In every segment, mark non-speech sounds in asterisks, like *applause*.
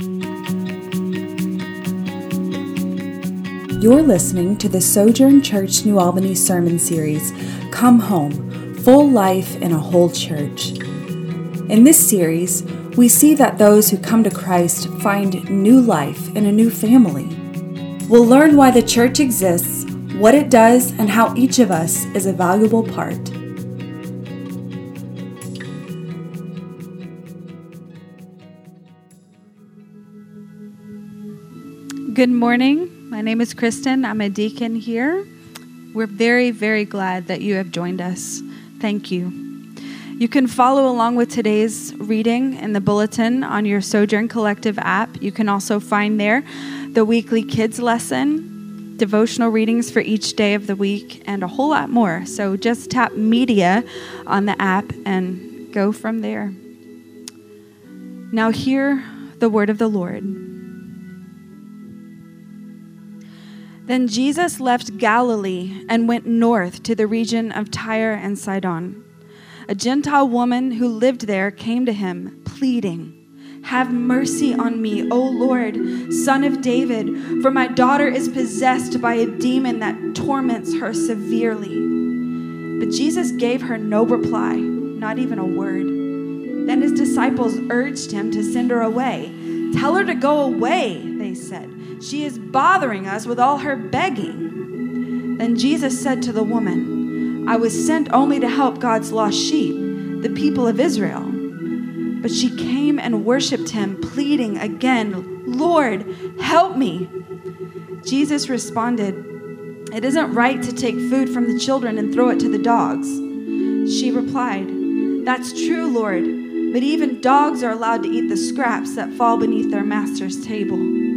You're listening to the Sojourn Church New Albany sermon series, Come Home Full Life in a Whole Church. In this series, we see that those who come to Christ find new life in a new family. We'll learn why the church exists, what it does, and how each of us is a valuable part. Good morning. My name is Kristen. I'm a deacon here. We're very, very glad that you have joined us. Thank you. You can follow along with today's reading in the bulletin on your Sojourn Collective app. You can also find there the weekly kids lesson, devotional readings for each day of the week, and a whole lot more. So just tap media on the app and go from there. Now, hear the word of the Lord. Then Jesus left Galilee and went north to the region of Tyre and Sidon. A Gentile woman who lived there came to him, pleading, Have mercy on me, O Lord, son of David, for my daughter is possessed by a demon that torments her severely. But Jesus gave her no reply, not even a word. Then his disciples urged him to send her away. Tell her to go away, they said. She is bothering us with all her begging. Then Jesus said to the woman, I was sent only to help God's lost sheep, the people of Israel. But she came and worshiped him, pleading again, Lord, help me. Jesus responded, It isn't right to take food from the children and throw it to the dogs. She replied, That's true, Lord, but even dogs are allowed to eat the scraps that fall beneath their master's table.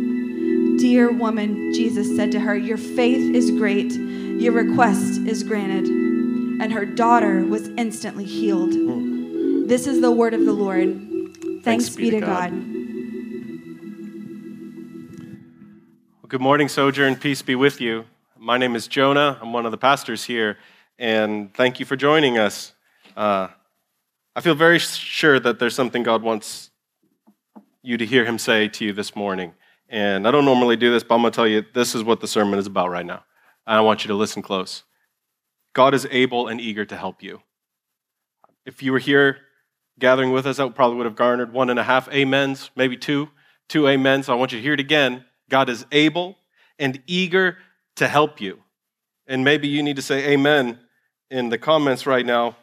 Dear woman, Jesus said to her, Your faith is great, your request is granted. And her daughter was instantly healed. This is the word of the Lord. Thanks, Thanks be to God. Well, good morning, Sojourn. Peace be with you. My name is Jonah. I'm one of the pastors here, and thank you for joining us. Uh, I feel very sure that there's something God wants you to hear Him say to you this morning. And I don't normally do this, but I'm going to tell you this is what the sermon is about right now. And I want you to listen close. God is able and eager to help you. If you were here gathering with us, that probably would have garnered one and a half amens, maybe two, two amens. So I want you to hear it again. God is able and eager to help you. And maybe you need to say amen in the comments right now.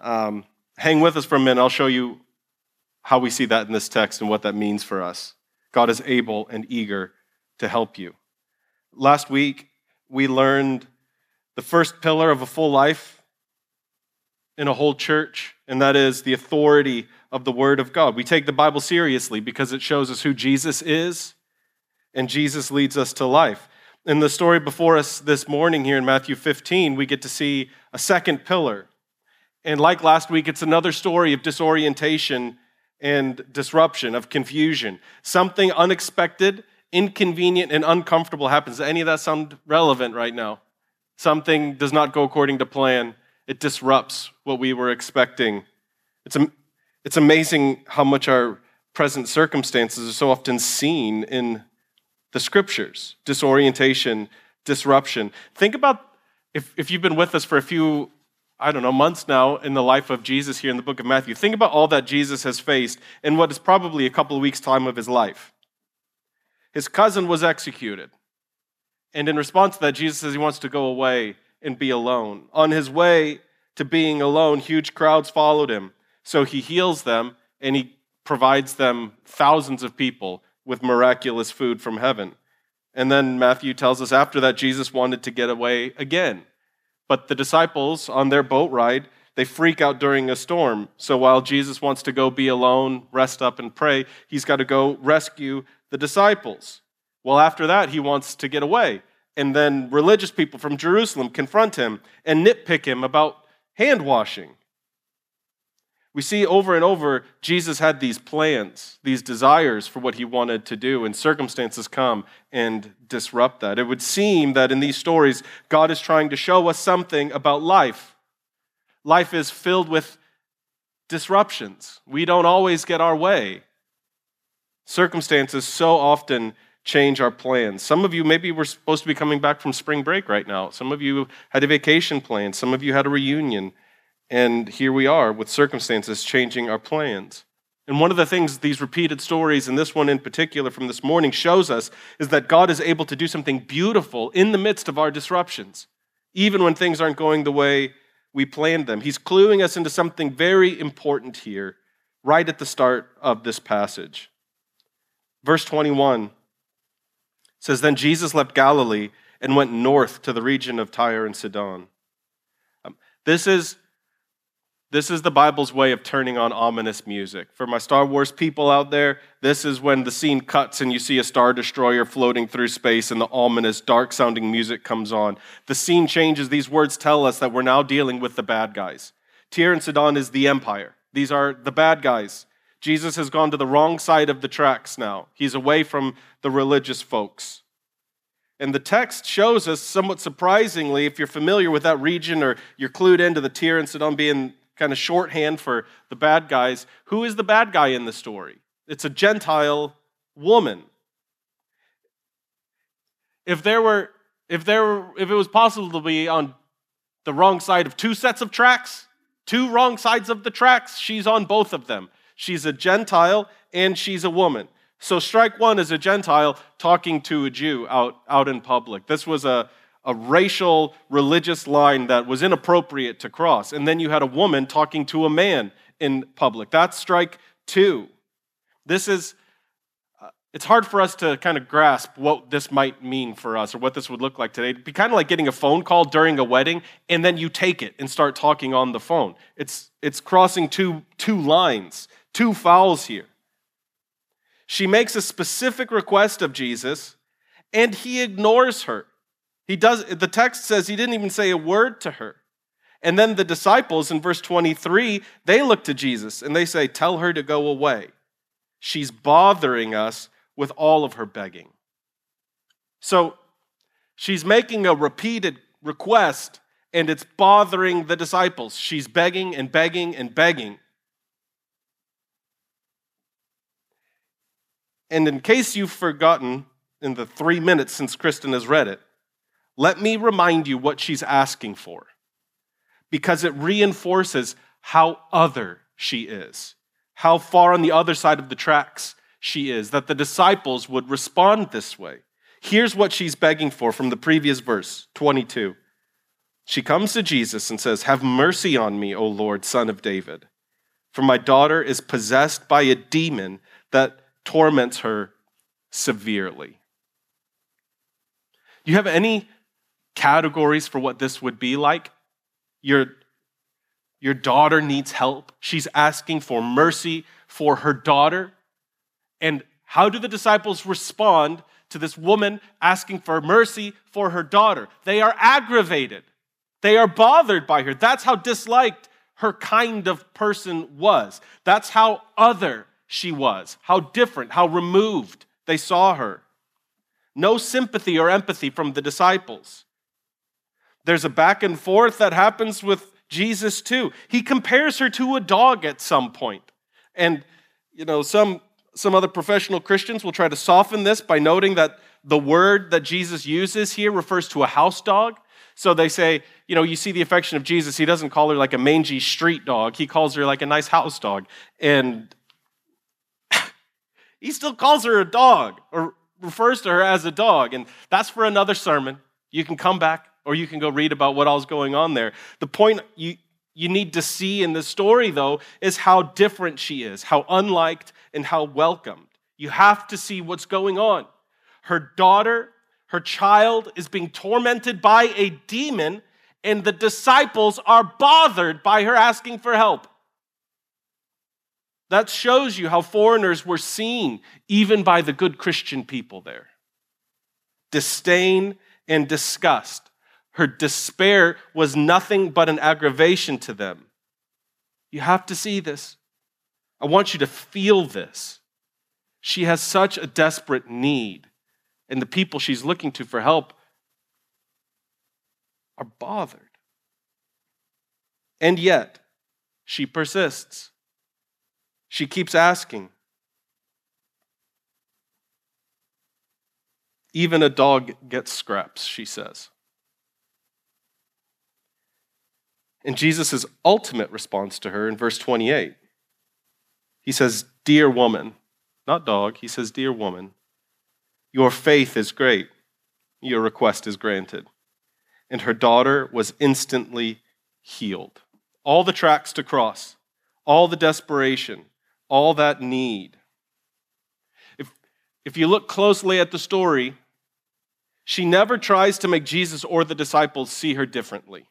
Um, hang with us for a minute. I'll show you how we see that in this text and what that means for us. God is able and eager to help you. Last week, we learned the first pillar of a full life in a whole church, and that is the authority of the Word of God. We take the Bible seriously because it shows us who Jesus is, and Jesus leads us to life. In the story before us this morning here in Matthew 15, we get to see a second pillar. And like last week, it's another story of disorientation and disruption, of confusion. Something unexpected, inconvenient, and uncomfortable happens. Does any of that sound relevant right now? Something does not go according to plan. It disrupts what we were expecting. It's, it's amazing how much our present circumstances are so often seen in the scriptures disorientation, disruption. Think about if, if you've been with us for a few I don't know, months now in the life of Jesus here in the book of Matthew. Think about all that Jesus has faced in what is probably a couple of weeks' time of his life. His cousin was executed. And in response to that, Jesus says he wants to go away and be alone. On his way to being alone, huge crowds followed him. So he heals them and he provides them thousands of people with miraculous food from heaven. And then Matthew tells us after that, Jesus wanted to get away again. But the disciples on their boat ride, they freak out during a storm. So while Jesus wants to go be alone, rest up, and pray, he's got to go rescue the disciples. Well, after that, he wants to get away. And then religious people from Jerusalem confront him and nitpick him about hand washing. We see over and over Jesus had these plans, these desires for what he wanted to do, and circumstances come and disrupt that. It would seem that in these stories, God is trying to show us something about life. Life is filled with disruptions. We don't always get our way. Circumstances so often change our plans. Some of you, maybe we're supposed to be coming back from spring break right now. Some of you had a vacation plan. Some of you had a reunion. And here we are with circumstances changing our plans. And one of the things these repeated stories, and this one in particular from this morning, shows us is that God is able to do something beautiful in the midst of our disruptions, even when things aren't going the way we planned them. He's cluing us into something very important here, right at the start of this passage. Verse 21 says Then Jesus left Galilee and went north to the region of Tyre and Sidon. Um, this is this is the Bible's way of turning on ominous music. For my Star Wars people out there, this is when the scene cuts and you see a Star Destroyer floating through space and the ominous, dark sounding music comes on. The scene changes. These words tell us that we're now dealing with the bad guys. Tyre and Sidon is the empire, these are the bad guys. Jesus has gone to the wrong side of the tracks now. He's away from the religious folks. And the text shows us, somewhat surprisingly, if you're familiar with that region or you're clued into the Tyre and Sidon being kind of shorthand for the bad guys. Who is the bad guy in the story? It's a Gentile woman. If there were, if there were, if it was possible to be on the wrong side of two sets of tracks, two wrong sides of the tracks, she's on both of them. She's a Gentile and she's a woman. So strike one is a Gentile talking to a Jew out, out in public. This was a, a racial, religious line that was inappropriate to cross. And then you had a woman talking to a man in public. That's strike two. This is, uh, it's hard for us to kind of grasp what this might mean for us or what this would look like today. It'd be kind of like getting a phone call during a wedding and then you take it and start talking on the phone. It's, it's crossing two, two lines, two fouls here. She makes a specific request of Jesus and he ignores her. He does the text says he didn't even say a word to her. And then the disciples in verse 23, they look to Jesus and they say, "Tell her to go away. She's bothering us with all of her begging." So, she's making a repeated request and it's bothering the disciples. She's begging and begging and begging. And in case you've forgotten in the three minutes since Kristen has read it, let me remind you what she's asking for because it reinforces how other she is, how far on the other side of the tracks she is, that the disciples would respond this way. Here's what she's begging for from the previous verse 22. She comes to Jesus and says, Have mercy on me, O Lord, son of David, for my daughter is possessed by a demon that torments her severely. Do you have any categories for what this would be like. Your, your daughter needs help. She's asking for mercy for her daughter. And how do the disciples respond to this woman asking for mercy for her daughter? They are aggravated, they are bothered by her. That's how disliked her kind of person was. That's how other she was, how different, how removed they saw her. No sympathy or empathy from the disciples. There's a back and forth that happens with Jesus too. He compares her to a dog at some point. And you know, some some other professional Christians will try to soften this by noting that the word that Jesus uses here refers to a house dog. So they say, you know, you see the affection of Jesus, he doesn't call her like a mangy street dog, he calls her like a nice house dog. And *laughs* he still calls her a dog or refers to her as a dog. And that's for another sermon. You can come back or you can go read about what all's going on there. The point you, you need to see in the story, though, is how different she is, how unliked and how welcomed. You have to see what's going on. Her daughter, her child, is being tormented by a demon, and the disciples are bothered by her asking for help. That shows you how foreigners were seen, even by the good Christian people there. Disdain and disgust her despair was nothing but an aggravation to them. You have to see this. I want you to feel this. She has such a desperate need, and the people she's looking to for help are bothered. And yet, she persists. She keeps asking. Even a dog gets scraps, she says. And Jesus' ultimate response to her in verse 28, he says, Dear woman, not dog, he says, Dear woman, your faith is great. Your request is granted. And her daughter was instantly healed. All the tracks to cross, all the desperation, all that need. If, if you look closely at the story, she never tries to make Jesus or the disciples see her differently.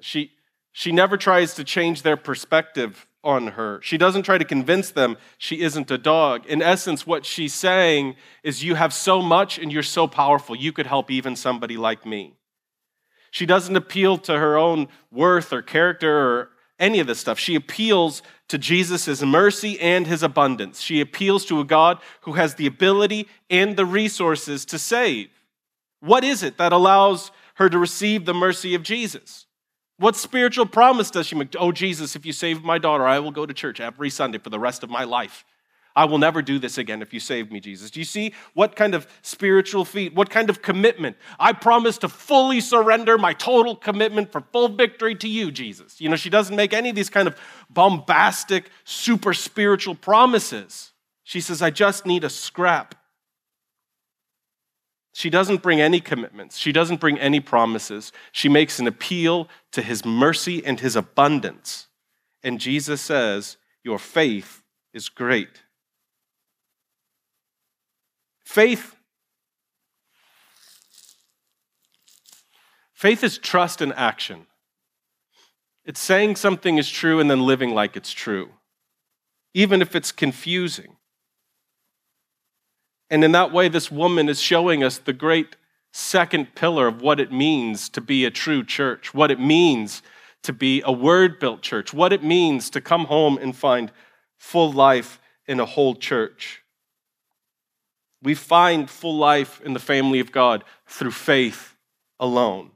She, she never tries to change their perspective on her. She doesn't try to convince them she isn't a dog. In essence, what she's saying is, You have so much and you're so powerful, you could help even somebody like me. She doesn't appeal to her own worth or character or any of this stuff. She appeals to Jesus' mercy and his abundance. She appeals to a God who has the ability and the resources to save. What is it that allows her to receive the mercy of Jesus? What spiritual promise does she make? Oh, Jesus, if you save my daughter, I will go to church every Sunday for the rest of my life. I will never do this again if you save me, Jesus. Do you see what kind of spiritual feat, what kind of commitment? I promise to fully surrender my total commitment for full victory to you, Jesus. You know, she doesn't make any of these kind of bombastic, super spiritual promises. She says, I just need a scrap she doesn't bring any commitments. She doesn't bring any promises. She makes an appeal to his mercy and his abundance. And Jesus says, Your faith is great. Faith Faith is trust in action. It's saying something is true and then living like it's true, even if it's confusing. And in that way, this woman is showing us the great second pillar of what it means to be a true church, what it means to be a word built church, what it means to come home and find full life in a whole church. We find full life in the family of God through faith alone.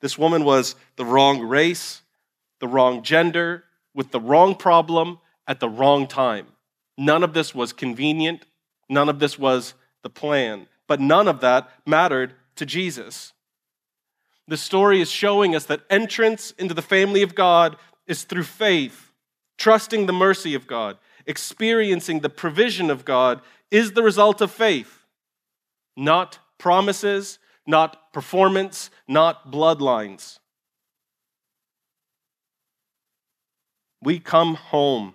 This woman was the wrong race, the wrong gender, with the wrong problem at the wrong time. None of this was convenient. None of this was the plan, but none of that mattered to Jesus. The story is showing us that entrance into the family of God is through faith, trusting the mercy of God, experiencing the provision of God is the result of faith, not promises, not performance, not bloodlines. We come home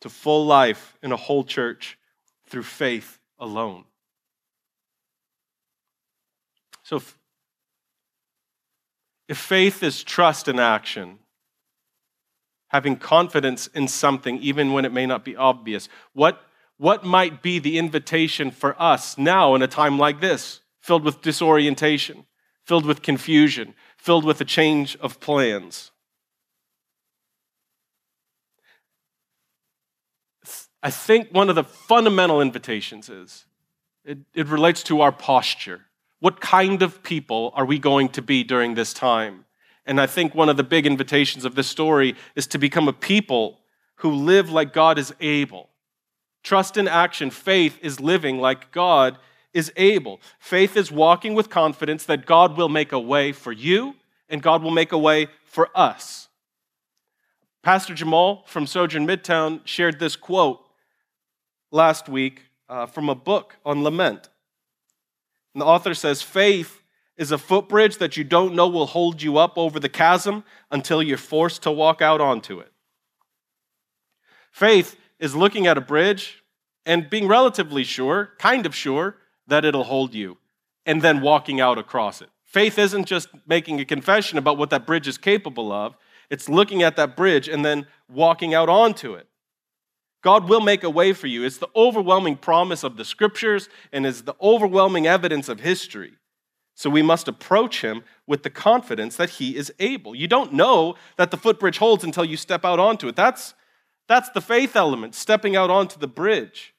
to full life in a whole church through faith alone. So, if, if faith is trust in action, having confidence in something even when it may not be obvious, what, what might be the invitation for us now in a time like this, filled with disorientation, filled with confusion, filled with a change of plans? I think one of the fundamental invitations is it, it relates to our posture. What kind of people are we going to be during this time? And I think one of the big invitations of this story is to become a people who live like God is able. Trust in action. Faith is living like God is able. Faith is walking with confidence that God will make a way for you and God will make a way for us. Pastor Jamal from Sojourn Midtown shared this quote last week uh, from a book on lament. And the author says, Faith is a footbridge that you don't know will hold you up over the chasm until you're forced to walk out onto it. Faith is looking at a bridge and being relatively sure, kind of sure, that it'll hold you, and then walking out across it. Faith isn't just making a confession about what that bridge is capable of, it's looking at that bridge and then walking out onto it. God will make a way for you. It's the overwhelming promise of the scriptures and is the overwhelming evidence of history. So we must approach him with the confidence that he is able. You don't know that the footbridge holds until you step out onto it. That's, that's the faith element, stepping out onto the bridge.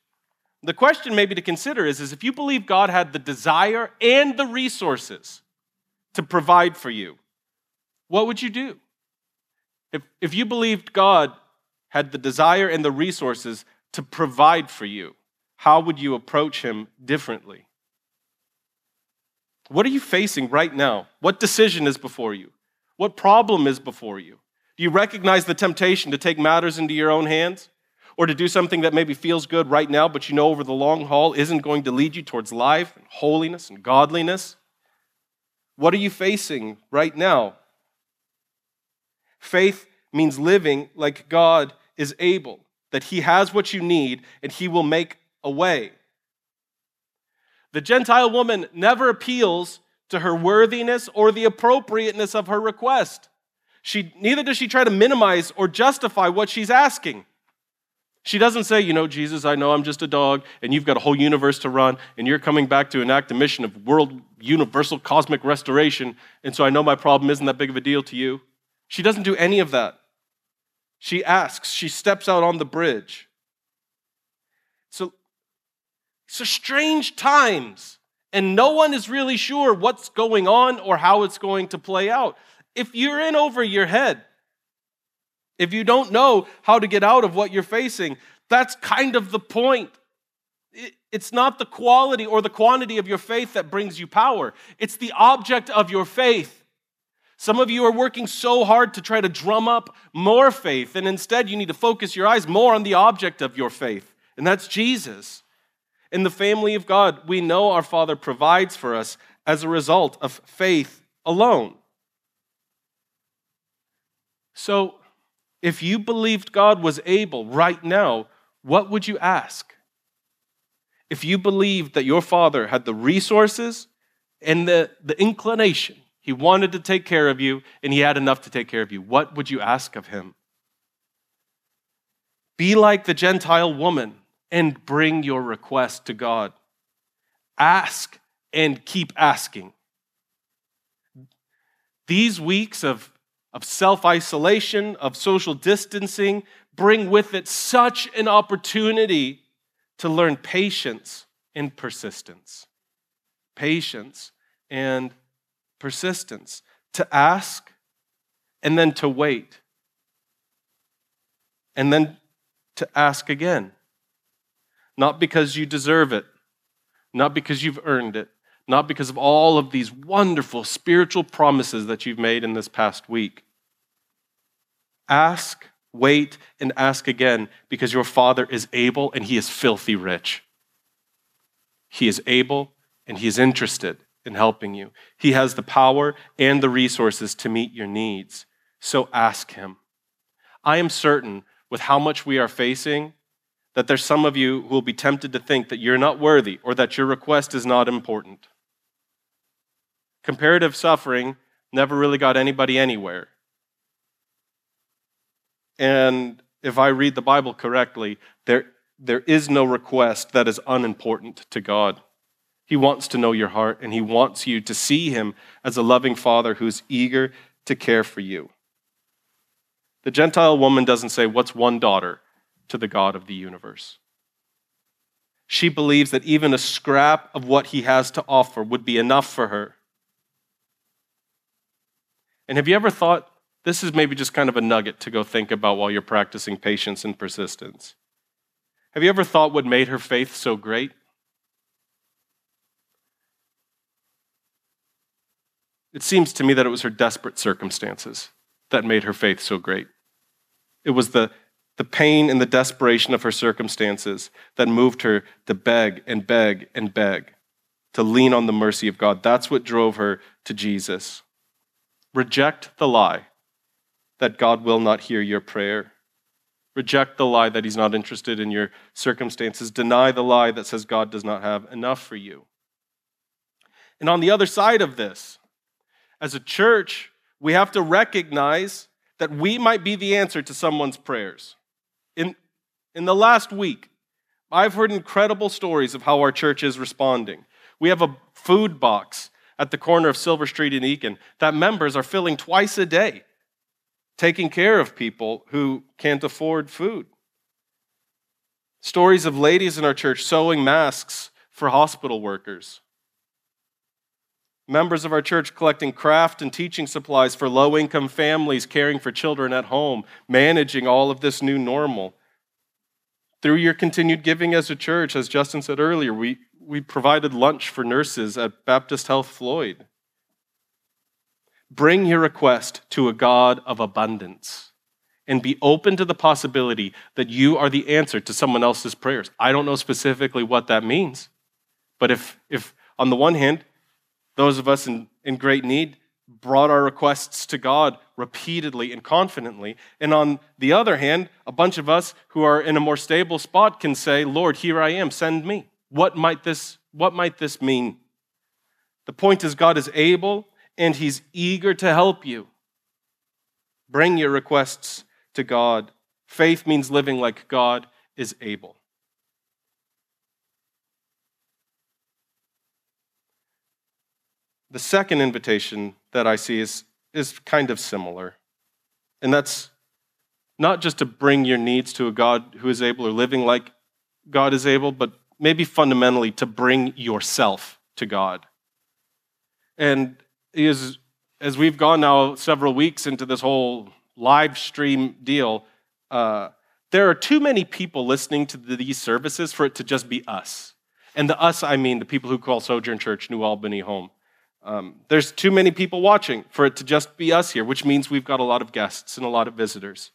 The question maybe to consider is, is if you believe God had the desire and the resources to provide for you, what would you do? If, if you believed God had the desire and the resources to provide for you, how would you approach him differently? What are you facing right now? What decision is before you? What problem is before you? Do you recognize the temptation to take matters into your own hands? Or to do something that maybe feels good right now, but you know over the long haul isn't going to lead you towards life and holiness and godliness? What are you facing right now? Faith means living like God is able, that He has what you need and He will make a way. The Gentile woman never appeals to her worthiness or the appropriateness of her request. She, neither does she try to minimize or justify what she's asking. She doesn't say, you know, Jesus, I know I'm just a dog, and you've got a whole universe to run, and you're coming back to enact a mission of world universal cosmic restoration, and so I know my problem isn't that big of a deal to you. She doesn't do any of that. She asks, she steps out on the bridge. So, so strange times, and no one is really sure what's going on or how it's going to play out. If you're in over your head, if you don't know how to get out of what you're facing, that's kind of the point. It's not the quality or the quantity of your faith that brings you power, it's the object of your faith. Some of you are working so hard to try to drum up more faith, and instead you need to focus your eyes more on the object of your faith, and that's Jesus. In the family of God, we know our Father provides for us as a result of faith alone. So, if you believed God was able right now, what would you ask? If you believed that your father had the resources and the, the inclination, he wanted to take care of you and he had enough to take care of you, what would you ask of him? Be like the Gentile woman and bring your request to God. Ask and keep asking. These weeks of of self isolation, of social distancing, bring with it such an opportunity to learn patience and persistence. Patience and persistence. To ask and then to wait. And then to ask again. Not because you deserve it, not because you've earned it, not because of all of these wonderful spiritual promises that you've made in this past week, Ask, wait, and ask again because your Father is able and He is filthy rich. He is able and He is interested in helping you. He has the power and the resources to meet your needs. So ask Him. I am certain with how much we are facing that there's some of you who will be tempted to think that you're not worthy or that your request is not important. Comparative suffering never really got anybody anywhere. And if I read the Bible correctly, there, there is no request that is unimportant to God. He wants to know your heart, and He wants you to see Him as a loving Father who's eager to care for you. The Gentile woman doesn't say, What's one daughter to the God of the universe? She believes that even a scrap of what He has to offer would be enough for her. And have you ever thought this is maybe just kind of a nugget to go think about while you're practicing patience and persistence. Have you ever thought what made her faith so great? It seems to me that it was her desperate circumstances that made her faith so great. It was the, the pain and the desperation of her circumstances that moved her to beg and beg and beg, to lean on the mercy of God. That's what drove her to Jesus. Reject the lie that God will not hear your prayer. Reject the lie that He's not interested in your circumstances. Deny the lie that says God does not have enough for you. And on the other side of this, as a church, we have to recognize that we might be the answer to someone's prayers. In, in the last week, I've heard incredible stories of how our church is responding. We have a food box at the corner of Silver Street in Ekin that members are filling twice a day taking care of people who can't afford food. Stories of ladies in our church sewing masks for hospital workers. Members of our church collecting craft and teaching supplies for low income families caring for children at home, managing all of this new normal. through your continued giving as a church, as Justin said earlier, we, we provided lunch for nurses at Baptist Health Floyd. Bring your request to a God of abundance and be open to the possibility that you are the answer to someone else's prayers. I don't know specifically what that means, but if, if on the one hand, those of us in, in great need brought our requests to God repeatedly and confidently, and on the other hand, a bunch of us who are in a more stable spot can say, Lord, here I am, send me. What might this, what might this mean? The point is, God is able and He's eager to help you. Bring your requests to God. Faith means living like God is able. The second invitation that I see is, is kind of similar, and that's not just to bring your needs to a God who is able or living like God is able, but maybe fundamentally to bring yourself to God. And as, as we've gone now several weeks into this whole live stream deal, uh, there are too many people listening to these services for it to just be us. And the us, I mean the people who call Sojourn Church New Albany home. Um, there's too many people watching for it to just be us here, which means we've got a lot of guests and a lot of visitors.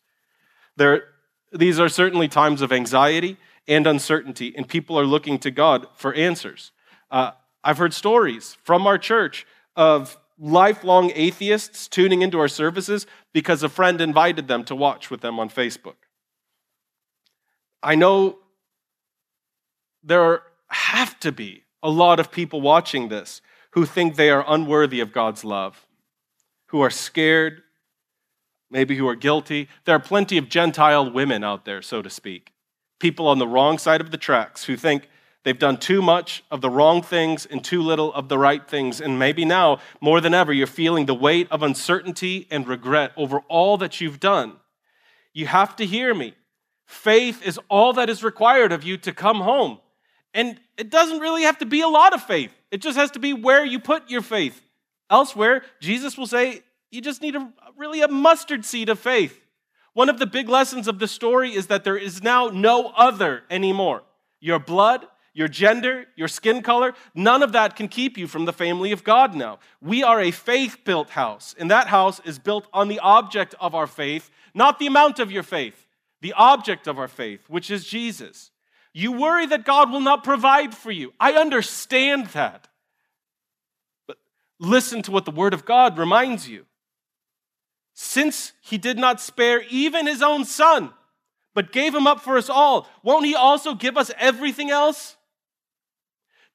There, these are certainly times of anxiety and uncertainty, and people are looking to God for answers. Uh, I've heard stories from our church of lifelong atheists tuning into our services because a friend invited them to watch with them on Facebook. I know there have to be a lot of people watching this who think they are unworthy of God's love, who are scared, maybe who are guilty. There are plenty of Gentile women out there, so to speak, people on the wrong side of the tracks who think They've done too much of the wrong things and too little of the right things. And maybe now, more than ever, you're feeling the weight of uncertainty and regret over all that you've done. You have to hear me. Faith is all that is required of you to come home. And it doesn't really have to be a lot of faith, it just has to be where you put your faith. Elsewhere, Jesus will say, you just need a, really a mustard seed of faith. One of the big lessons of the story is that there is now no other anymore. Your blood, your gender, your skin color, none of that can keep you from the family of God now. We are a faith built house, and that house is built on the object of our faith, not the amount of your faith, the object of our faith, which is Jesus. You worry that God will not provide for you. I understand that. But listen to what the Word of God reminds you. Since He did not spare even His own Son, but gave Him up for us all, won't He also give us everything else?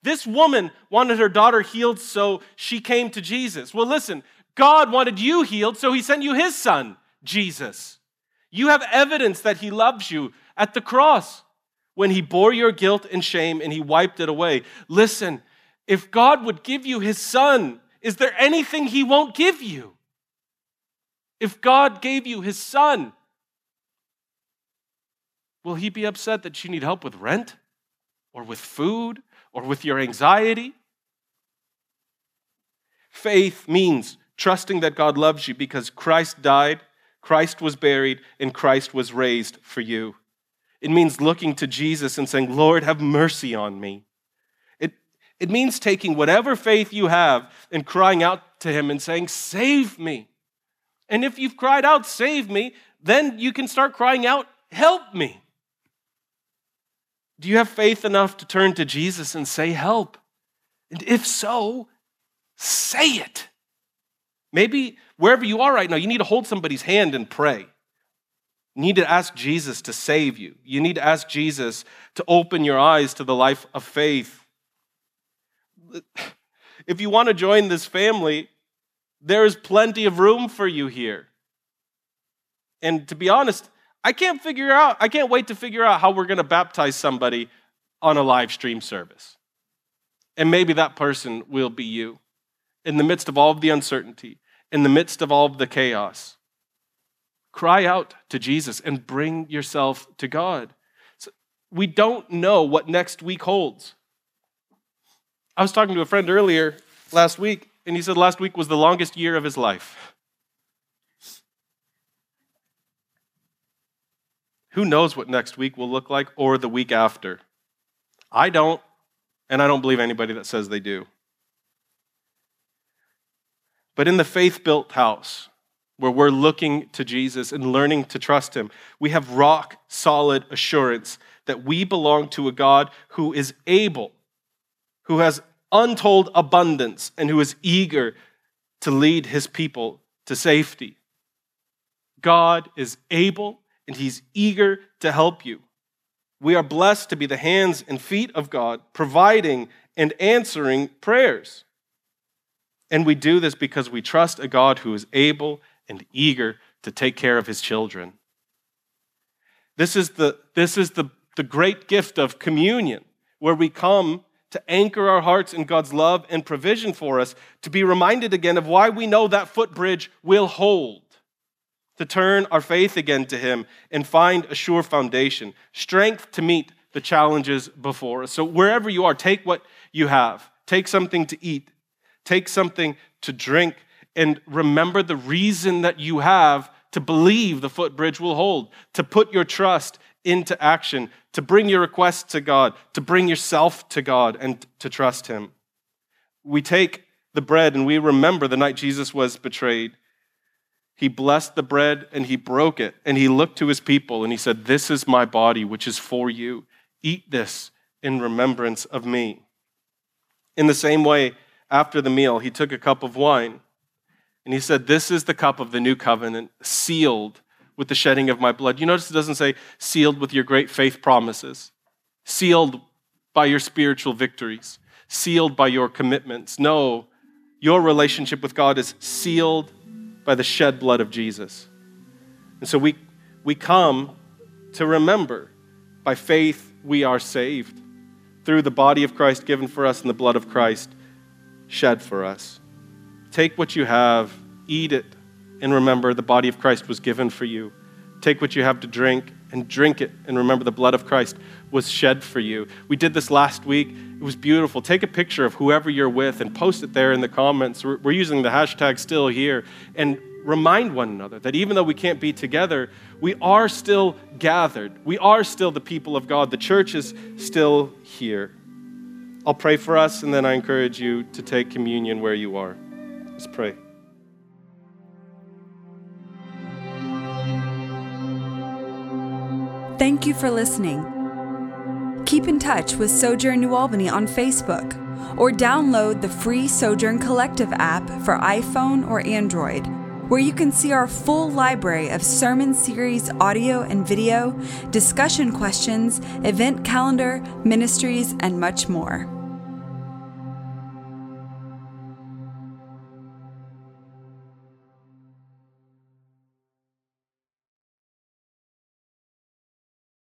This woman wanted her daughter healed, so she came to Jesus. Well, listen, God wanted you healed, so he sent you his son, Jesus. You have evidence that he loves you at the cross when he bore your guilt and shame and he wiped it away. Listen, if God would give you his son, is there anything he won't give you? If God gave you his son, will he be upset that you need help with rent or with food or with your anxiety. Faith means trusting that God loves you because Christ died, Christ was buried, and Christ was raised for you. It means looking to Jesus and saying, Lord, have mercy on me. It, it means taking whatever faith you have and crying out to Him and saying, Save me. And if you've cried out, Save me, then you can start crying out, Help me. Do you have faith enough to turn to Jesus and say, Help? And if so, say it. Maybe wherever you are right now, you need to hold somebody's hand and pray. You need to ask Jesus to save you. You need to ask Jesus to open your eyes to the life of faith. *laughs* If you want to join this family, there is plenty of room for you here. And to be honest, I can't figure out, I can't wait to figure out how we're going to baptize somebody on a live stream service. And maybe that person will be you in the midst of all of the uncertainty, in the midst of all of the chaos. Cry out to Jesus and bring yourself to God. So we don't know what next week holds. I was talking to a friend earlier last week, and he said last week was the longest year of his life. Who knows what next week will look like or the week after? I don't, and I don't believe anybody that says they do. But in the faith built house, where we're looking to Jesus and learning to trust Him, we have rock solid assurance that we belong to a God who is able, who has untold abundance, and who is eager to lead His people to safety. God is able and He's eager to help you. We are blessed to be the hands and feet of God, providing and answering prayers. And we do this because we trust a God who is able and eager to take care of his children. This is the, this is the, the great gift of communion, where we come to anchor our hearts in God's love and provision for us, to be reminded again of why we know that footbridge will hold, to turn our faith again to Him and find a sure foundation, strength to meet the challenges before us. So, wherever you are, take what you have, take something to eat, take something to drink, and remember the reason that you have to believe the footbridge will hold, to put your trust into action, to bring your request to God, to bring yourself to God, and to trust Him. We take the bread and we remember the night Jesus was betrayed. He blessed the bread and he broke it, and he looked to his people and he said, This is my body, which is for you. Eat this in remembrance of me. In the same way, after the meal, he took a cup of wine and he said, This is the cup of the new covenant, sealed with the shedding of my blood. You notice it doesn't say sealed with your great faith promises, sealed by your spiritual victories, sealed by your commitments. No, your relationship with God is sealed by the shed blood of Jesus. And so we, we come to remember by faith we are saved through the body of Christ given for us and the blood of Christ shed for us. Take what you have, eat it, and remember the body of Christ was given for you. Take what you have to drink and drink it, and remember the blood of Christ was shed for you. We did this last week. It was beautiful. Take a picture of whoever you're with and post it there in the comments. We're, using the hashtag still here. And remind one another that even though we can't be together, we are still gathered. We are still the people of God. The church is still here. I'll pray for us, and then I encourage you to take communion where you are. Let's pray. Thank you for listening. Keep in touch with Sojourn New Albany on Facebook or download the free Sojourn Collective app for iPhone or Android, where you can see our full library of sermon series audio and video, discussion questions, event calendar, ministries, and much more.